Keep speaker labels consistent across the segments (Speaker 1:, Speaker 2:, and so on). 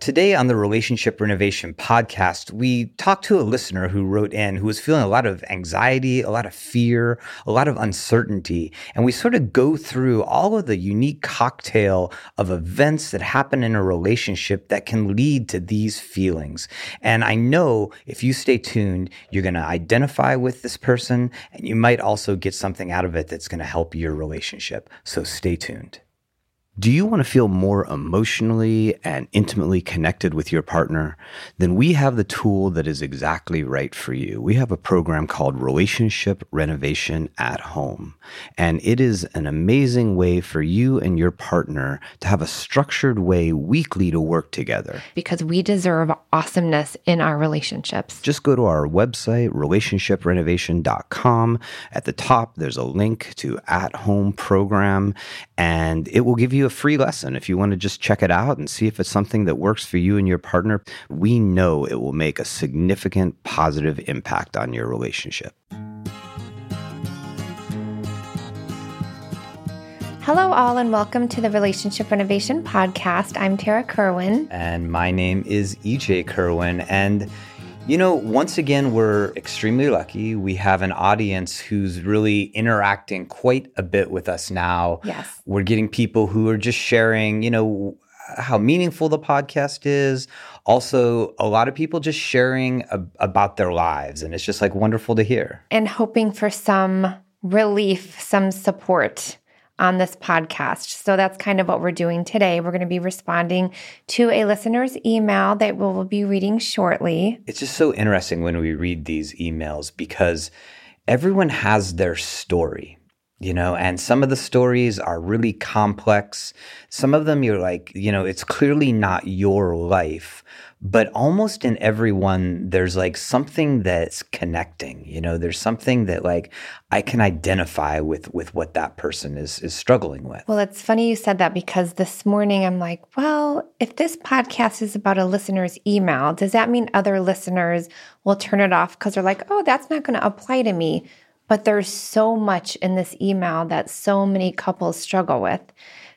Speaker 1: Today on the Relationship Renovation podcast, we talked to a listener who wrote in who was feeling a lot of anxiety, a lot of fear, a lot of uncertainty. And we sort of go through all of the unique cocktail of events that happen in a relationship that can lead to these feelings. And I know if you stay tuned, you're going to identify with this person and you might also get something out of it that's going to help your relationship. So stay tuned. Do you want to feel more emotionally and intimately connected with your partner? Then we have the tool that is exactly right for you. We have a program called Relationship Renovation at Home. And it is an amazing way for you and your partner to have a structured way weekly to work together.
Speaker 2: Because we deserve awesomeness in our relationships.
Speaker 1: Just go to our website, relationshiprenovation.com. At the top, there's a link to At Home Program, and it will give you a free lesson. If you want to just check it out and see if it's something that works for you and your partner, we know it will make a significant positive impact on your relationship.
Speaker 2: Hello, all, and welcome to the Relationship Renovation Podcast. I'm Tarah Kerwin.
Speaker 1: And my name is EJ Kerwin. And you know, once again, we're extremely lucky. We have an audience who's really interacting quite a bit with us now.
Speaker 2: Yes.
Speaker 1: We're getting people who are just sharing, you know, how meaningful the podcast is. Also, a lot of people just sharing ab- about their lives. And it's just like wonderful to hear.
Speaker 2: And hoping for some relief, some support on this podcast. So that's kind of what we're doing today. We're going to be responding to a listener's email that we will be reading shortly.
Speaker 1: It's just so interesting when we read these emails because everyone has their story you know and some of the stories are really complex. Some of them you're like you know it's clearly not your life but almost in everyone there's like something that's connecting you know there's something that like i can identify with with what that person is is struggling with.
Speaker 2: Well it's funny you said that because this morning i'm like well if this podcast is about a listener's email does that mean other listeners will turn it off because they're like oh that's not going to apply to me but there's so much in this email that so many couples struggle with.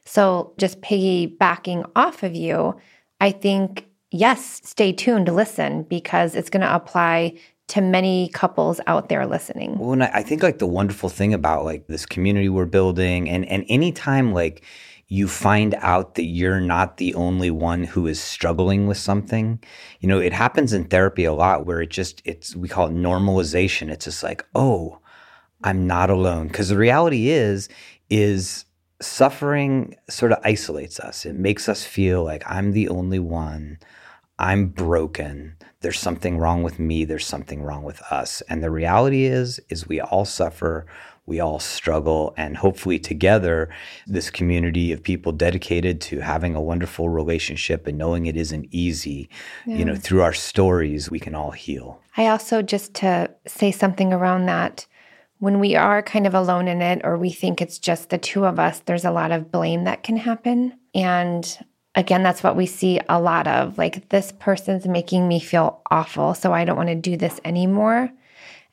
Speaker 2: So, just piggybacking off of you, I think, yes, stay tuned to listen because it's going to apply to many couples out there listening.
Speaker 1: Well, and I think like the wonderful thing about like this community we're building and and anytime like you find out that you're not the only one who is struggling with something. You know, it happens in therapy a lot where it just it's we call it normalization. It's just like, "Oh, I'm not alone. Because the reality is, is suffering sort of isolates us. It makes us feel like I'm the only one. I'm broken. There's something wrong with me. There's something wrong with us. And the reality is, is we all suffer. We all struggle. And hopefully together, this community of people dedicated to having a wonderful relationship and knowing it isn't easy, yeah. you know, through our stories, we can all heal.
Speaker 2: I also just to say something around that when we are kind of alone in it or we think it's just the two of us, there's a lot of blame that can happen. And again, that's what we see a lot of like, this person's making me feel awful. So I don't want to do this anymore.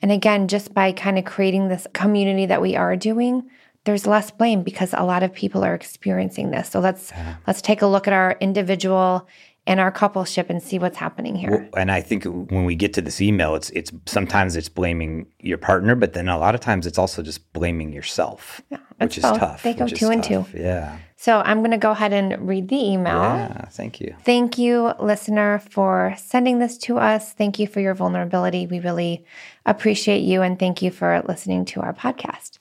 Speaker 2: And again, just by kind of creating this community that we are doing, there's less blame because a lot of people are experiencing this. So let's yeah. let's take a look at our individual in our coupleship and see what's happening here. Well,
Speaker 1: and I think when we get to this email, it's it's sometimes it's blaming your partner, but then a lot of times it's also just blaming yourself, yeah, which is both. tough.
Speaker 2: They go two and two.
Speaker 1: Yeah.
Speaker 2: So I'm going to go ahead and read the email.
Speaker 1: Yeah, thank you.
Speaker 2: Thank you, listener, for sending this to us. Thank you for your vulnerability. We really appreciate you, and thank you for listening to our podcast.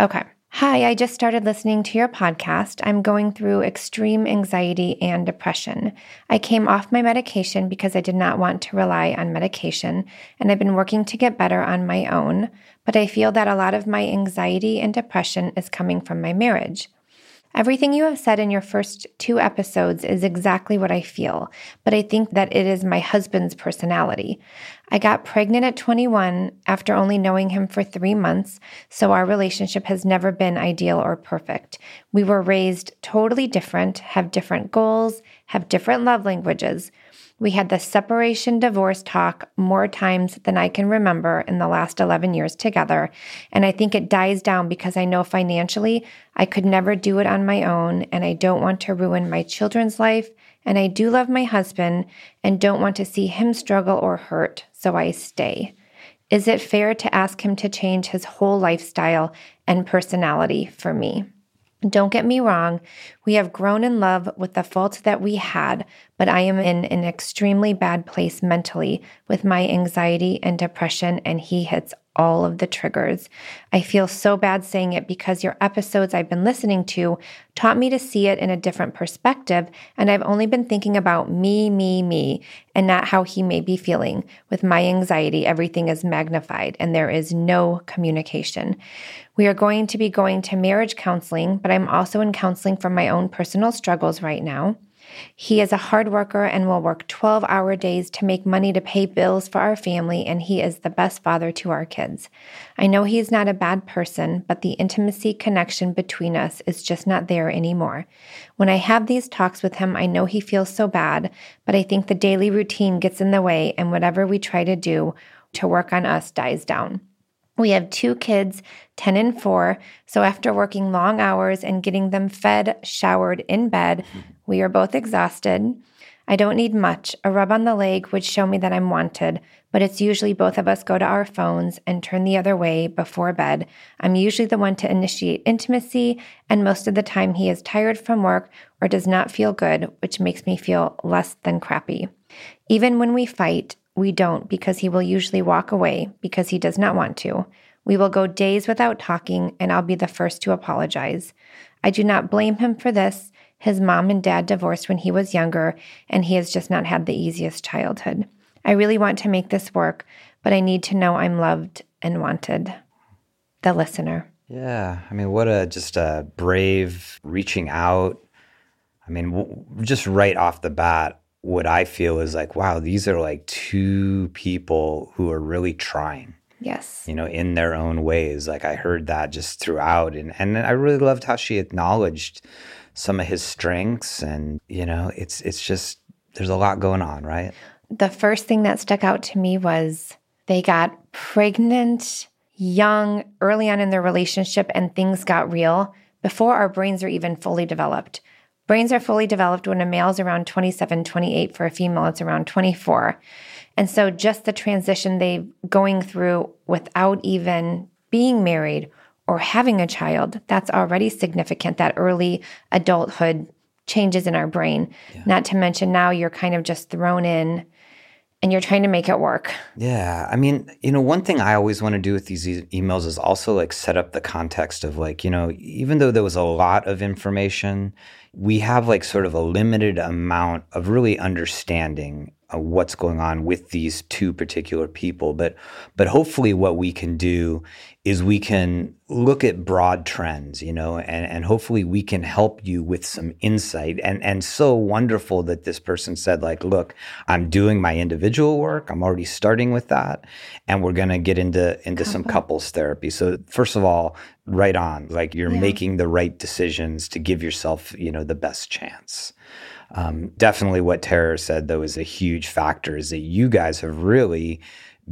Speaker 2: Okay. Hi, I just started listening to your podcast. I'm going through extreme anxiety and depression. I came off my medication because I did not want to rely on medication, and I've been working to get better on my own, but I feel that a lot of my anxiety and depression is coming from my marriage. Everything you have said in your first two episodes is exactly what I feel, but I think that it is my husband's personality. I got pregnant at 21 after only knowing him for three months, so our relationship has never been ideal or perfect. We were raised totally different, have different goals, have different love languages. We had the separation divorce talk more times than I can remember in the last 11 years together. And I think it dies down because I know financially I could never do it on my own. And I don't want to ruin my children's life and I do love my husband and don't want to see him struggle or hurt, so I stay. Is it fair to ask him to change his whole lifestyle and personality for me? Don't get me wrong, we have grown in love with the fault that we had, but I am in an extremely bad place mentally with my anxiety and depression, and he hits all of the triggers. I feel so bad saying it because your episodes I've been listening to taught me to see it in a different perspective, and I've only been thinking about me, me, me, and not how he may be feeling. With my anxiety, everything is magnified and there is no communication. We are going to be going to marriage counseling, but I'm also in counseling for my own personal struggles right now. He is a hard worker and will work 12 hour days to make money to pay bills for our family, and he is the best father to our kids. I know he is not a bad person, but the intimacy connection between us is just not there anymore. When I have these talks with him, I know he feels so bad, but I think the daily routine gets in the way, and whatever we try to do to work on us dies down. We have two kids, 10 and 4. So after working long hours and getting them fed, showered, in bed, we are both exhausted. I don't need much. A rub on the leg would show me that I'm wanted, but it's usually both of us go to our phones and turn the other way before bed. I'm usually the one to initiate intimacy, and most of the time he is tired from work or does not feel good, which makes me feel less than crappy. Even when we fight, we don't because he will usually walk away because he does not want to. We will go days without talking, and I'll be the first to apologize. I do not blame him for this. His mom and dad divorced when he was younger, and he has just not had the easiest childhood. I really want to make this work, but I need to know I'm loved and wanted. The listener.
Speaker 1: Yeah. I mean, what a just a brave reaching out. I mean, just right off the bat, what I feel is like, wow, these are like two people who are really trying.
Speaker 2: Yes.
Speaker 1: You know, in their own ways. Like I heard that just throughout. And and I really loved how she acknowledged some of his strengths and, you know, it's it's just there's a lot going on, right?
Speaker 2: The first thing that stuck out to me was they got pregnant young, early on in their relationship, and things got real before our brains are even fully developed. Brains are fully developed when a male is around 27, 28. For a female, it's around 24. And so just the transition they're going through without even being married or having a child, that's already significant. That early adulthood changes in our brain. Yeah. Not to mention now you're kind of just thrown in and you're trying to make it work.
Speaker 1: Yeah. I mean, you know, one thing I always want to do with these e- emails is also like set up the context of like, you know, even though there was a lot of information, we have like sort of a limited amount of really understanding uh, what's going on with these two particular people but but hopefully what we can do is we can look at broad trends you know and and hopefully we can help you with some insight. And and so wonderful that this person said like look I'm doing my individual work. I'm already starting with that and we're going to get into into some couples therapy. So first of all right on. Like you're yeah. making the right decisions to give yourself you know the best chance. Um, definitely what Tarah said, though, is a huge factor is that you guys have really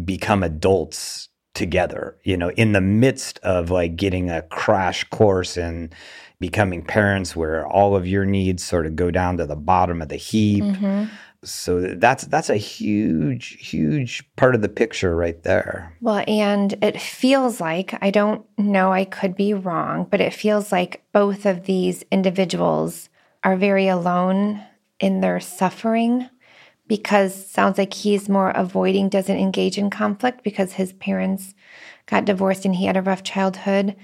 Speaker 1: become adults together, you know, in the midst of like getting a crash course and becoming parents where all of your needs sort of go down to the bottom of the heap. Mm-hmm. So that's that's a huge huge part of the picture right there.
Speaker 2: Well, and it feels like I don't know, I could be wrong, but it feels like both of these individuals are very alone in their suffering because sounds like he's more avoiding doesn't engage in conflict because his parents got divorced and he had a rough childhood.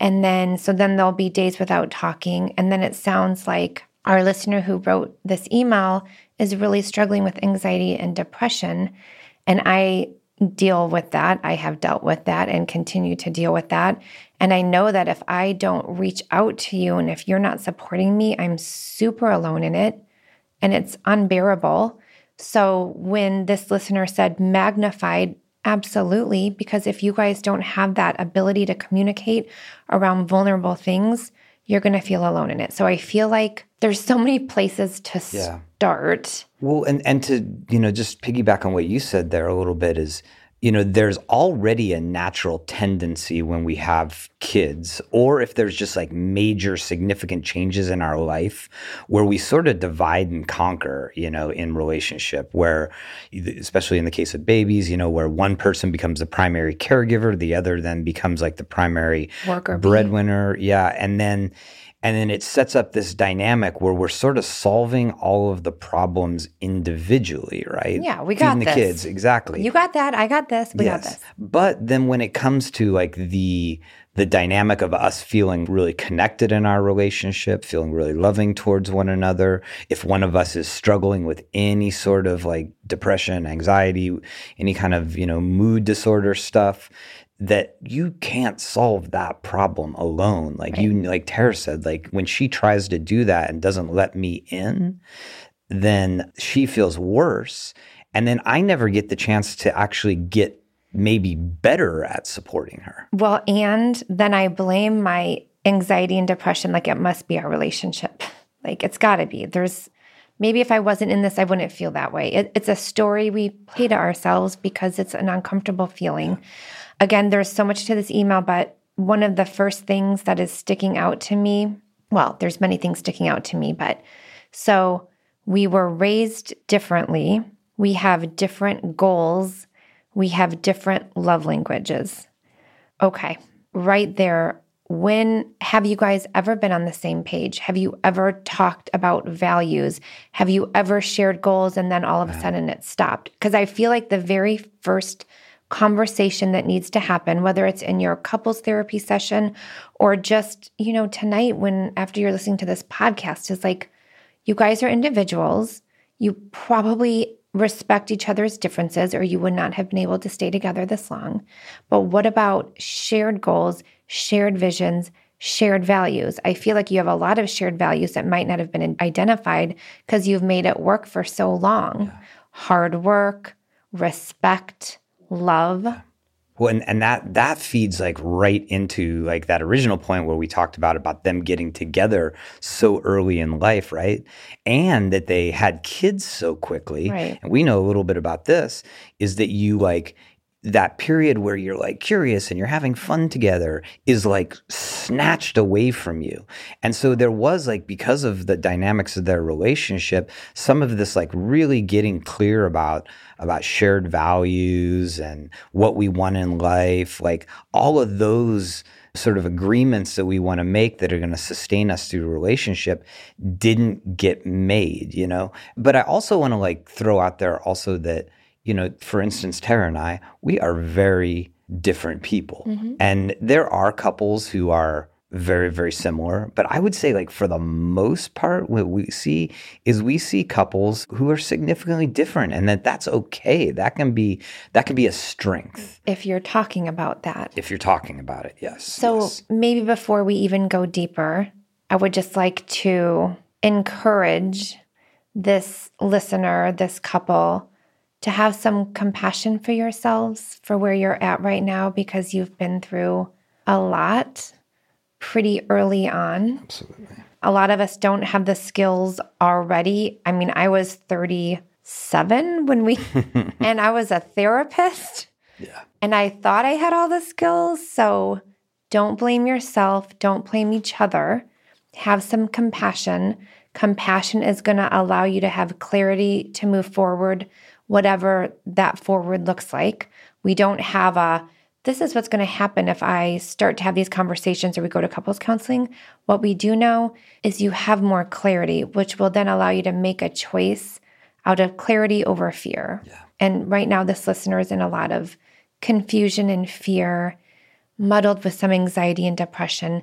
Speaker 2: And then so then there'll be days without talking. And then it sounds like our listener who wrote this email is really struggling with anxiety and depression. And i deal with that. I have dealt with that and continue to deal with that. And I know that if I don't reach out to you and if you're not supporting me, I'm super alone in it. And it's unbearable. So when this listener said magnified, absolutely, because if you guys don't have that ability to communicate around vulnerable things, you're going to feel alone in it. So I feel like there's so many places to yeah. start.
Speaker 1: Well, and and to, you know, just piggyback on what you said there a little bit is you know, there's already a natural tendency when we have kids, or if there's just like major significant changes in our life where we sort of divide and conquer, you know, in relationship, where, especially in the case of babies, you know, where one person becomes the primary caregiver, the other then becomes like the primary
Speaker 2: Worker bee.
Speaker 1: breadwinner. Yeah. And then, and then it sets up this dynamic where we're sort of solving all of the problems individually, right?
Speaker 2: Yeah, we got
Speaker 1: Feeding the
Speaker 2: this.
Speaker 1: kids, exactly.
Speaker 2: You got that. I got this. We got this.
Speaker 1: But then when it comes to like the the dynamic of us feeling really connected in our relationship, feeling really loving towards one another, if one of us is struggling with any sort of like depression, anxiety, any kind of, you know, mood disorder stuff, that you can't solve that problem alone. Like you like Tarah said, like when she tries to do that and doesn't let me in, then she feels worse. And then I never get the chance to actually get maybe better at supporting her.
Speaker 2: Well, and then I blame my anxiety and depression like it must be our relationship. Like it's got to be. There's maybe if I wasn't in this, I wouldn't feel that way. It, it's a story we play to ourselves because it's an uncomfortable feeling. Again, there's so much to this email, but one of the first things that is sticking out to me, well, there's many things sticking out to me, but so we were raised differently. We have different goals. We have different love languages. Okay, right there. When have you guys ever been on the same page? Have you ever talked about values? Have you ever shared goals and then all of a sudden it stopped? Because I feel like the very first conversation that needs to happen, whether it's in your couples therapy session or just, you know, tonight when after you're listening to this podcast, is like, you guys are individuals. You probably respect each other's differences, or you would not have been able to stay together this long. But what about shared goals, shared visions, shared values? I feel like you have a lot of shared values that might not have been identified because you've made it work for so long. Hard work, respect, love.
Speaker 1: Well, and, and that that feeds like right into like that original point where we talked about about them getting together so early in life, right? And that they had kids so quickly.
Speaker 2: Right.
Speaker 1: And we know a little bit about this is that you like that period where you're like curious and you're having fun together is like snatched away from you. And so there was like because of the dynamics of their relationship, some of this like really getting clear about about shared values and what we want in life, like all of those sort of agreements that we want to make that are going to sustain us through relationship didn't get made, you know? But I also want to like throw out there also that you know, for instance, Tarah and I, we are very different people. Mm-hmm. And there are couples who are very, very similar. But I would say, like, for the most part, what we see is we see couples who are significantly different and that that's okay. That can be, that can be a strength
Speaker 2: If you're talking about that.
Speaker 1: if you're talking about it. Yes.
Speaker 2: So
Speaker 1: yes.
Speaker 2: maybe before we even go deeper, I would just like to encourage this listener, this couple, to have some compassion for yourselves for where you're at right now because you've been through a lot pretty early on.
Speaker 1: Absolutely.
Speaker 2: A lot of us don't have the skills already. I mean, I was 37 when we, and I was a therapist.
Speaker 1: Yeah.
Speaker 2: And I thought I had all the skills. So don't blame yourself. Don't blame each other. Have some compassion. Compassion is going to allow you to have clarity to move forward, whatever that forward looks like. We don't have a, this is what's going to happen if I start to have these conversations or we go to couples counseling. What we do know is you have more clarity, which will then allow you to make a choice out of clarity over fear. And right now, this listener is in a lot of confusion and fear, muddled with some anxiety and depression.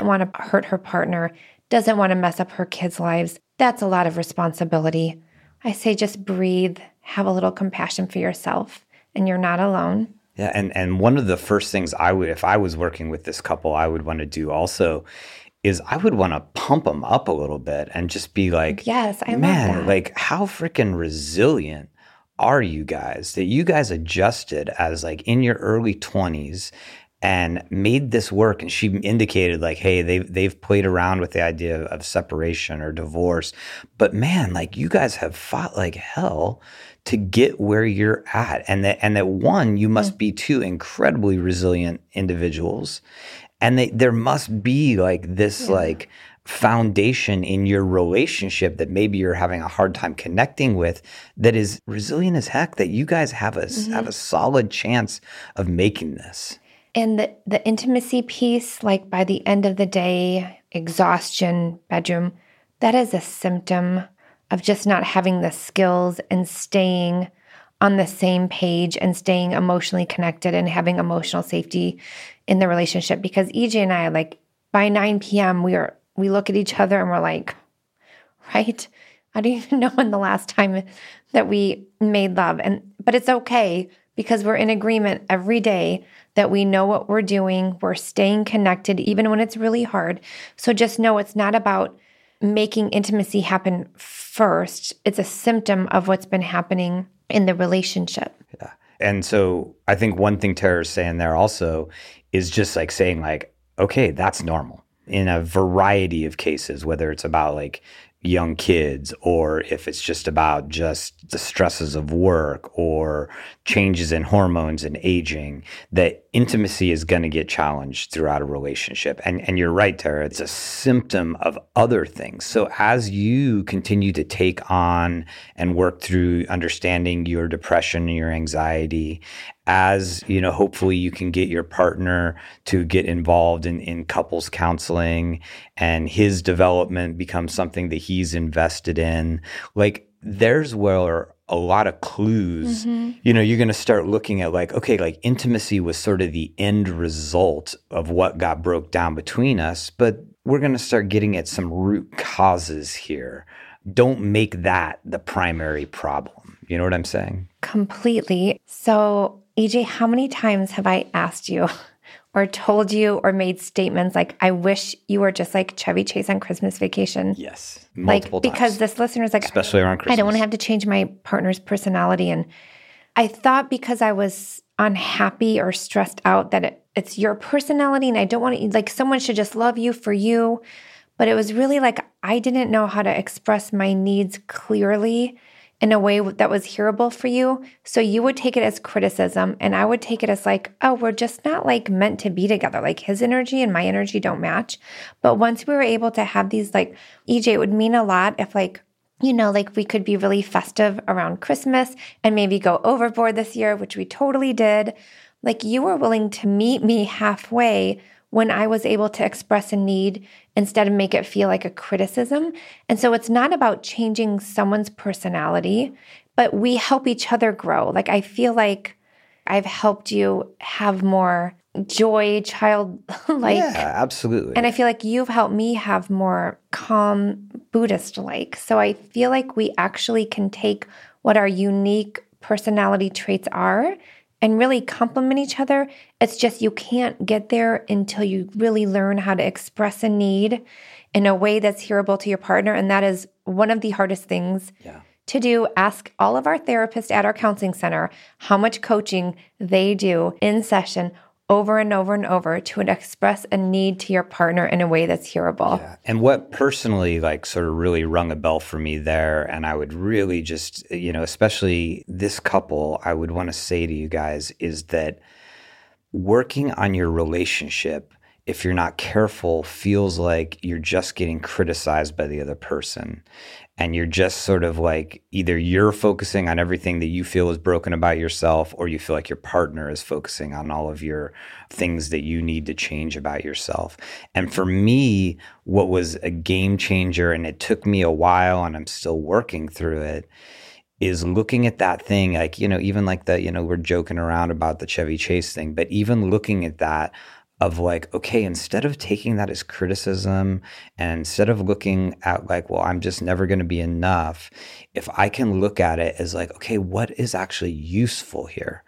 Speaker 2: Want to hurt her partner, doesn't want to mess up her kids' lives. That's a lot of responsibility. I say just breathe, have a little compassion for yourself, and you're not alone.
Speaker 1: Yeah, and and one of the first things I would, if I was working with this couple, I would want to do also is I would want to pump them up a little bit and just be like,
Speaker 2: yes, I
Speaker 1: man, like how freaking resilient are you guys that you guys adjusted as like in your early 20s and made this work and she indicated like hey they've they've played around with the idea of separation or divorce but man like you guys have fought like hell to get where you're at and that and that one you must mm. be two incredibly resilient individuals and they, there must be like this yeah. like foundation in your relationship that maybe you're having a hard time connecting with that is resilient as heck that you guys have a mm-hmm. have a solid chance of making this
Speaker 2: and the the intimacy piece like by the end of the day exhaustion bedroom that is a symptom of just not having the skills and staying on the same page and staying emotionally connected and having emotional safety in the relationship because EJ and I like by 9 p.m. we are we look at each other and we're like, right? I don't even know when the last time that we made love. And but it's okay because we're in agreement every day that we know what we're doing. We're staying connected even when it's really hard. So just know it's not about making intimacy happen first. It's a symptom of what's been happening in the relationship.
Speaker 1: Yeah. And so I think one thing Tarah's saying there also is just like saying like, okay, that's normal in a variety of cases, whether it's about like young kids or if it's just about just the stresses of work or changes in hormones and aging that intimacy is going to get challenged throughout a relationship. And and you're right Tarah it's a symptom of other things. So as you continue to take on and work through understanding your depression and your anxiety as you know hopefully you can get your partner to get involved in, in couples counseling and his development becomes something that he's invested in like there's where a lot of clues mm-hmm. you know you're going to start looking at like okay like intimacy was sort of the end result of what got broke down between us but we're going to start getting at some root causes here. Don't make that the primary problem. You know what i'm saying?
Speaker 2: Completely. So EJ, how many times have I asked you or told you or made statements like, I wish you were just like Chevy Chase on Christmas vacation?
Speaker 1: Yes.
Speaker 2: Multiple like, because this listener is like,
Speaker 1: especially around Christmas.
Speaker 2: I don't want to have to change my partner's personality. And I thought because I was unhappy or stressed out that it, it's your personality and I don't want to, like, someone should just love you for you. But it was really like I didn't know how to express my needs clearly in a way that was hearable for you. So you would take it as criticism, and I would take it as like, oh, we're just not like meant to be together. Like his energy and my energy don't match. But once we were able to have these, like, EJ, it would mean a lot if, like, you know, like we could be really festive around Christmas and maybe go overboard this year, which we totally did. Like you were willing to meet me halfway when I was able to express a need instead of make it feel like a criticism. And so it's not about changing someone's personality, but we help each other grow. Like I feel like I've helped you have more joy, child like.
Speaker 1: Yeah, absolutely.
Speaker 2: And I feel like you've helped me have more calm, Buddhist like. So I feel like we actually can take what our unique personality traits are and really complement each other. It's just you can't get there until you really learn how to express a need in a way that's hearable to your partner. And that is one of the hardest things yeah. to do. Ask all of our therapists at our counseling center how much coaching they do in session over and over and over to express a need to your partner in a way that's hearable. Yeah.
Speaker 1: And what personally like sort of really rung a bell for me there and I would really just you know especially this couple I would want to say to you guys is that working on your relationship if you're not careful feels like you're just getting criticized by the other person and you're just sort of like either you're focusing on everything that you feel is broken about yourself or you feel like your partner is focusing on all of your things that you need to change about yourself. And for me, what was a game changer and it took me a while and I'm still working through it is looking at that thing like you know even like the you know we're joking around about the Chevy Chase thing but even looking at that of like, okay, instead of taking that as criticism and instead of looking at like, well, I'm just never going to be enough, if I can look at it as like, okay, what is actually useful here?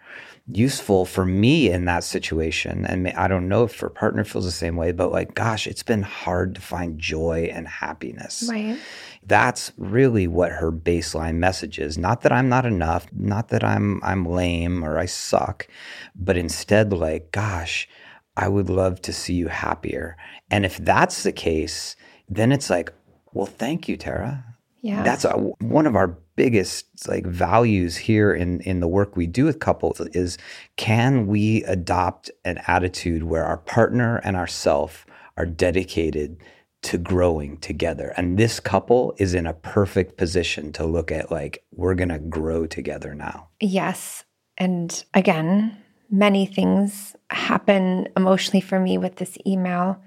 Speaker 1: Useful for me in that situation. And I don't know if her partner feels the same way, but like, gosh, it's been hard to find joy and happiness.
Speaker 2: Right.
Speaker 1: That's really what her baseline message is. Not that I'm not enough, not that I'm I'm lame or I suck, but instead like, gosh, I would love to see you happier. And if that's the case, then it's like, well, thank you, Tarah.
Speaker 2: Yeah.
Speaker 1: That's a, one of our biggest like values here in in the work we do with couples is can we adopt an attitude where our partner and ourself are dedicated to growing together. And this couple is in a perfect position to look at like we're going to grow together now.
Speaker 2: Yes. And again, many things happen emotionally for me with this email.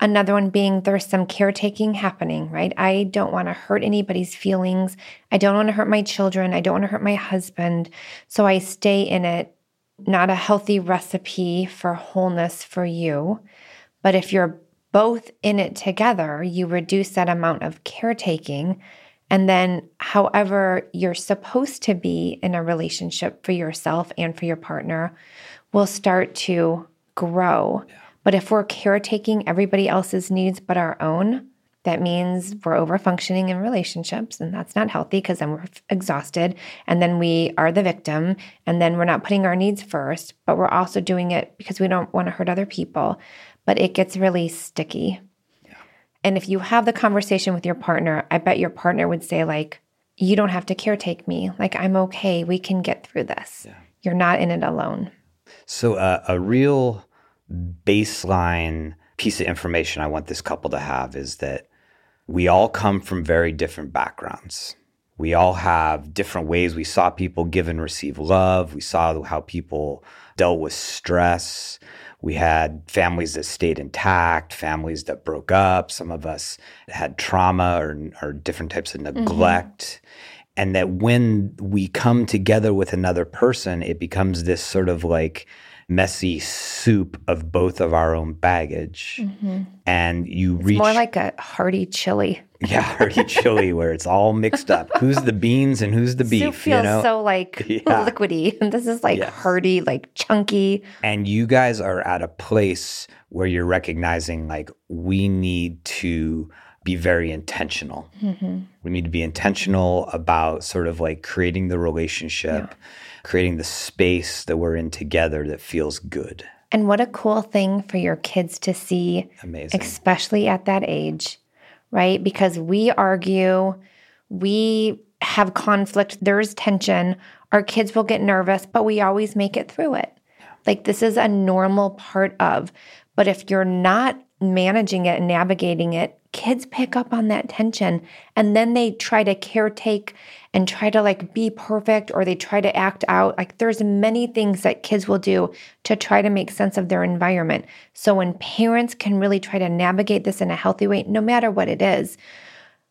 Speaker 2: Another one being there's some caretaking happening, right? I don't want to hurt anybody's feelings. I don't want to hurt my children. I don't want to hurt my husband. So I stay in it. Not a healthy recipe for wholeness for you. But if you're both in it together, you reduce that amount of caretaking. And then, however, you're supposed to be in a relationship for yourself and for your partner will start to grow. Yeah. But if we're caretaking everybody else's needs but our own, that means we're over functioning in relationships, and that's not healthy because then we're exhausted, and then we are the victim, and then we're not putting our needs first, but we're also doing it because we don't want to hurt other people. But it gets really sticky. And if you have the conversation with your partner, I bet your partner would say, like, you don't have to caretake me. Like, I'm okay. We can get through this. Yeah. You're not in it alone.
Speaker 1: So, uh, a real baseline piece of information I want this couple to have is that we all come from very different backgrounds. We all have different ways we saw people give and receive love. We saw how people dealt with stress. We had families that stayed intact, families that broke up. Some of us had trauma or, or different types of mm-hmm. neglect. Mm-hmm. And that when we come together with another person, it becomes this sort of like messy soup of both of our own baggage. Mm-hmm. And you
Speaker 2: it's
Speaker 1: reach
Speaker 2: more like a hearty chili.
Speaker 1: Yeah, hearty chili where it's all mixed up. Who's the beans and who's the beef?
Speaker 2: Soup feels
Speaker 1: you know?
Speaker 2: so like yeah. liquidy. And this is like yes. hearty, like chunky.
Speaker 1: And you guys are at a place where you're recognizing like we need to be very intentional. Mm-hmm. We need to be intentional about sort of like creating the relationship. Yeah creating the space that we're in together that feels good.
Speaker 2: And what a cool thing for your kids to see,
Speaker 1: Amazing.
Speaker 2: especially at that age, right? Because we argue, we have conflict, there's tension, our kids will get nervous, but we always make it through it. Like this is a normal part of. But if you're not managing it and navigating it, kids pick up on that tension and then they try to caretake and try to like be perfect or they try to act out. Like there's many things that kids will do to try to make sense of their environment. So when parents can really try to navigate this in a healthy way, no matter what it is,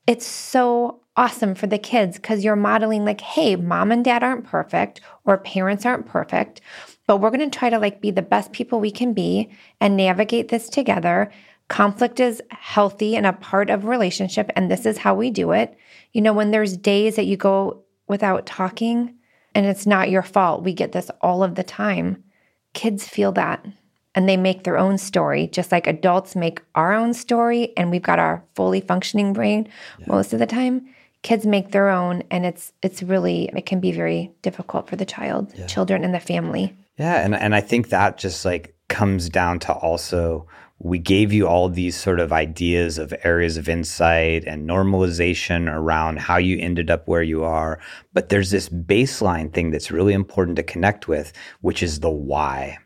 Speaker 2: it's so awesome for the kids because you're modeling like, hey, mom and dad aren't perfect or parents aren't perfect, but we're going to try to like be the best people we can be and navigate this together Conflict is healthy and a part of relationship, and this is how we do it. You know, when there's days that you go without talking and it's not your fault, we get this all of the time. Kids feel that and they make their own story, just like adults make our own story, and we've got our fully functioning brain yeah. most of the time. Kids make their own, and it's it's really it can be very difficult for the child, yeah. children, and the family.
Speaker 1: Yeah, and and I think that just like comes down to also we gave you all these sort of ideas of areas of insight and normalization around how you ended up where you are. But there's this baseline thing that's really important to connect with, which is the why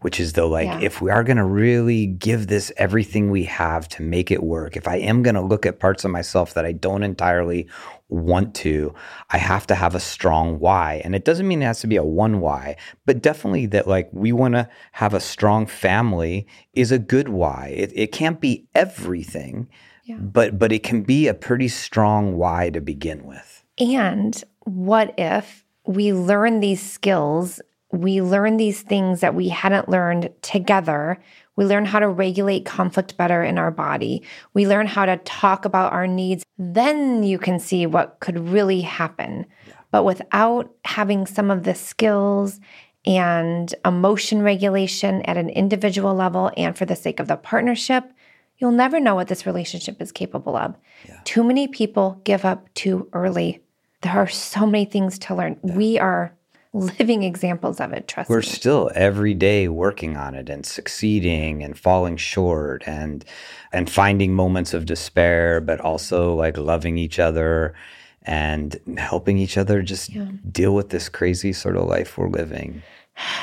Speaker 1: which is the like, yeah. if we are going to really give this everything we have to make it work, if I am going to look at parts of myself that I don't entirely want to, I have to have a strong why. And it doesn't mean it has to be a one why, but definitely that like we want to have a strong family is a good why. It, it can't be everything, yeah. but but it can be a pretty strong why to begin with.
Speaker 2: And what if we learn these skills we learn these things that we hadn't learned together. We learn how to regulate conflict better in our body. We learn how to talk about our needs. Then you can see what could really happen. Yeah. But without having some of the skills and emotion regulation at an individual level and for the sake of the partnership, you'll never know what this relationship is capable of. Yeah. Too many people give up too early. There are so many things to learn. Yeah. We are living examples of it, trust me.
Speaker 1: We're
Speaker 2: me.
Speaker 1: still every day working on it and succeeding and falling short and and finding moments of despair, but also like loving each other and helping each other just yeah. deal with this crazy sort of life we're living.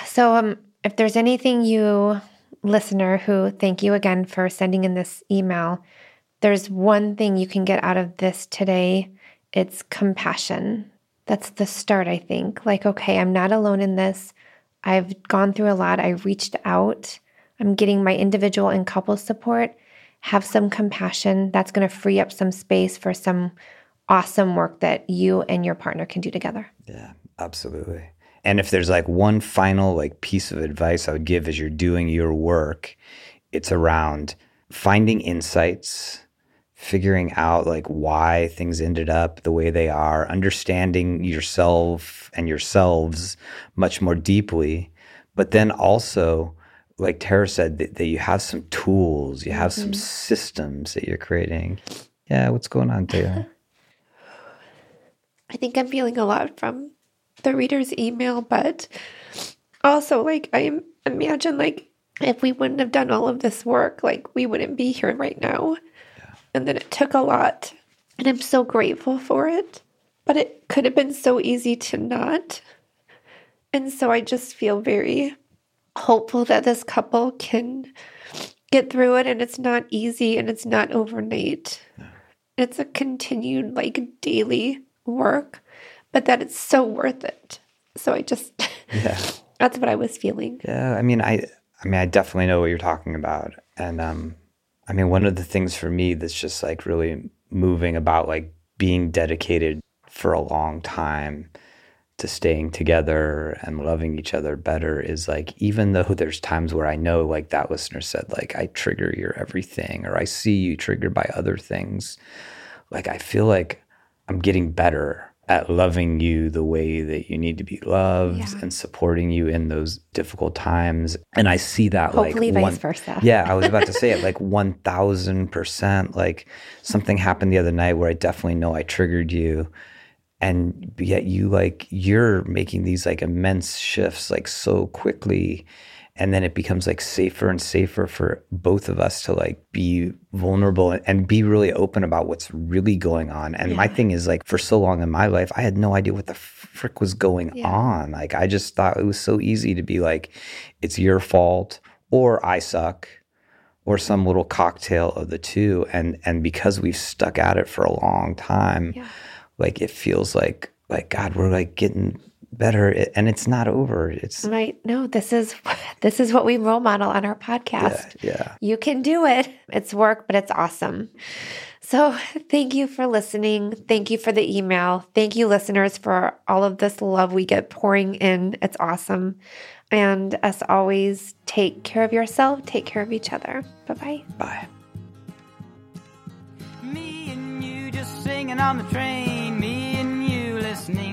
Speaker 2: So um if there's anything you listener who thank you again for sending in this email, there's one thing you can get out of this today. It's compassion that's the start, I think. Like, okay, I'm not alone in this. I've gone through a lot. I reached out. I'm getting my individual and couple support. Have some compassion. That's going to free up some space for some awesome work that you and your partner can do together.
Speaker 1: Yeah, absolutely. And if there's like one final like piece of advice I would give as you're doing your work, it's around finding insights figuring out like why things ended up the way they are, understanding yourself and yourselves much more deeply, but then also like Tarah said that, that you have some tools, you have mm-hmm. some systems that you're creating. Yeah, what's going on, Tarah?
Speaker 3: I think I'm feeling a lot from the reader's email, but also like I imagine like if we wouldn't have done all of this work, like we wouldn't be here right now and then it took a lot. And I'm so grateful for it. But it could have been so easy to not. And so I just feel very hopeful that this couple can get through it. And it's not easy and it's not overnight. It's a continued, like, daily work, but that it's so worth it. So I just, yeah, that's what I was feeling.
Speaker 1: Yeah. I mean, I, I mean, I definitely know what you're talking about. And, um, I mean, one of the things for me that's just like really moving about like being dedicated for a long time to staying together and loving each other better is like even though there's times where I know like that listener said like I trigger your everything or I see you triggered by other things like I feel like I'm getting better at loving you the way that you need to be loved yeah. and supporting you in those difficult times. And I see that
Speaker 2: Hopefully
Speaker 1: like
Speaker 2: vice versa.
Speaker 1: yeah, I was about to say it like 1000%. Like something happened the other night where I definitely know I triggered you. And yet you like, you're making these like immense shifts like so quickly and then it becomes like safer and safer for both of us to like be vulnerable and be really open about what's really going on and yeah. my thing is like for so long in my life i had no idea what the frick was going yeah. on like i just thought it was so easy to be like it's your fault or i suck or some mm-hmm. little cocktail of the two and and because we've stuck at it for a long time yeah. like it feels like like god we're like getting better and it's not over. It's
Speaker 2: right. No this is this is what we role model on our podcast.
Speaker 1: yeah, yeah.
Speaker 2: You can do it. It's work but it's awesome. So thank you for listening. Thank you for the email. Thank you listeners for all of this love we get pouring in. It's awesome. And as always take care of yourself. Take care of each other. Bye-bye.
Speaker 1: Bye.
Speaker 4: Me and you just singing on the train. Me and you listening